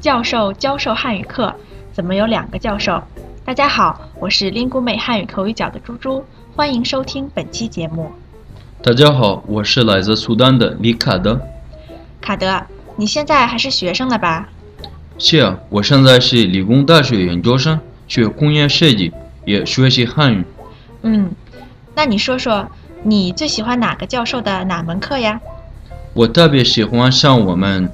教授教授汉语课，怎么有两个教授？大家好，我是林谷美汉语口语角的猪猪，欢迎收听本期节目。大家好，我是来自苏丹的李卡德。卡德，你现在还是学生了吧？是啊，我现在是理工大学研究生，学工业设计，也学习汉语。嗯，那你说说，你最喜欢哪个教授的哪门课呀？我特别喜欢上我们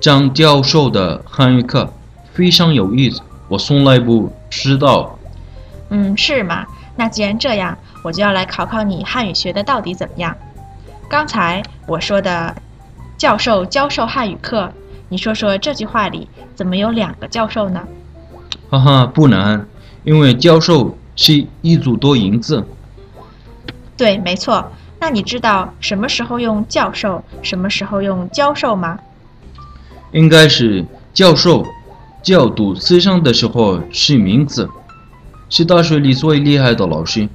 张教授的汉语课，非常有意思，我从来不知道。嗯，是吗？那既然这样，我就要来考考你汉语学的到底怎么样。刚才我说的教授教授汉语课，你说说这句话里怎么有两个教授呢？哈哈，不难，因为教授是一组多音字。对，没错。那你知道什么时候用教授，什么时候用教授吗？应该是教授教读思想的时候是名词，是大学里最厉害的老师。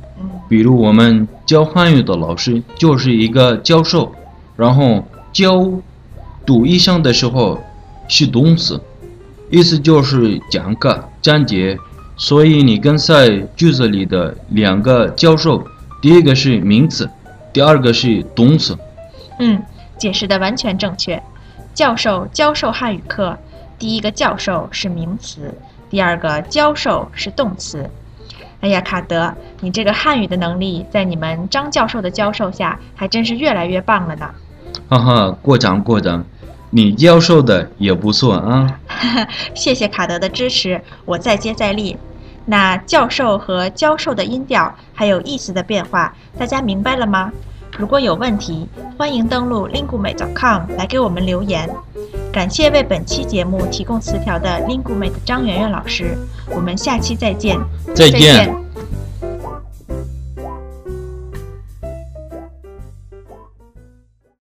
比如我们教汉语的老师就是一个教授，然后教读意象的时候是动词，意思就是讲课讲解。所以你刚才句子里的两个教授，第一个是名词，第二个是动词。嗯，解释的完全正确。教授教授汉语课，第一个教授是名词，第二个教授是动词。哎呀，卡德，你这个汉语的能力在你们张教授的教授下，还真是越来越棒了呢。哈哈，过奖过奖，你教授的也不错啊。谢谢卡德的支持，我再接再厉。那教授和教授的音调还有意思的变化，大家明白了吗？如果有问题，欢迎登录 linguemate.com 来给我们留言。感谢为本期节目提供词条的 linguemate 张媛媛老师，我们下期再见。再见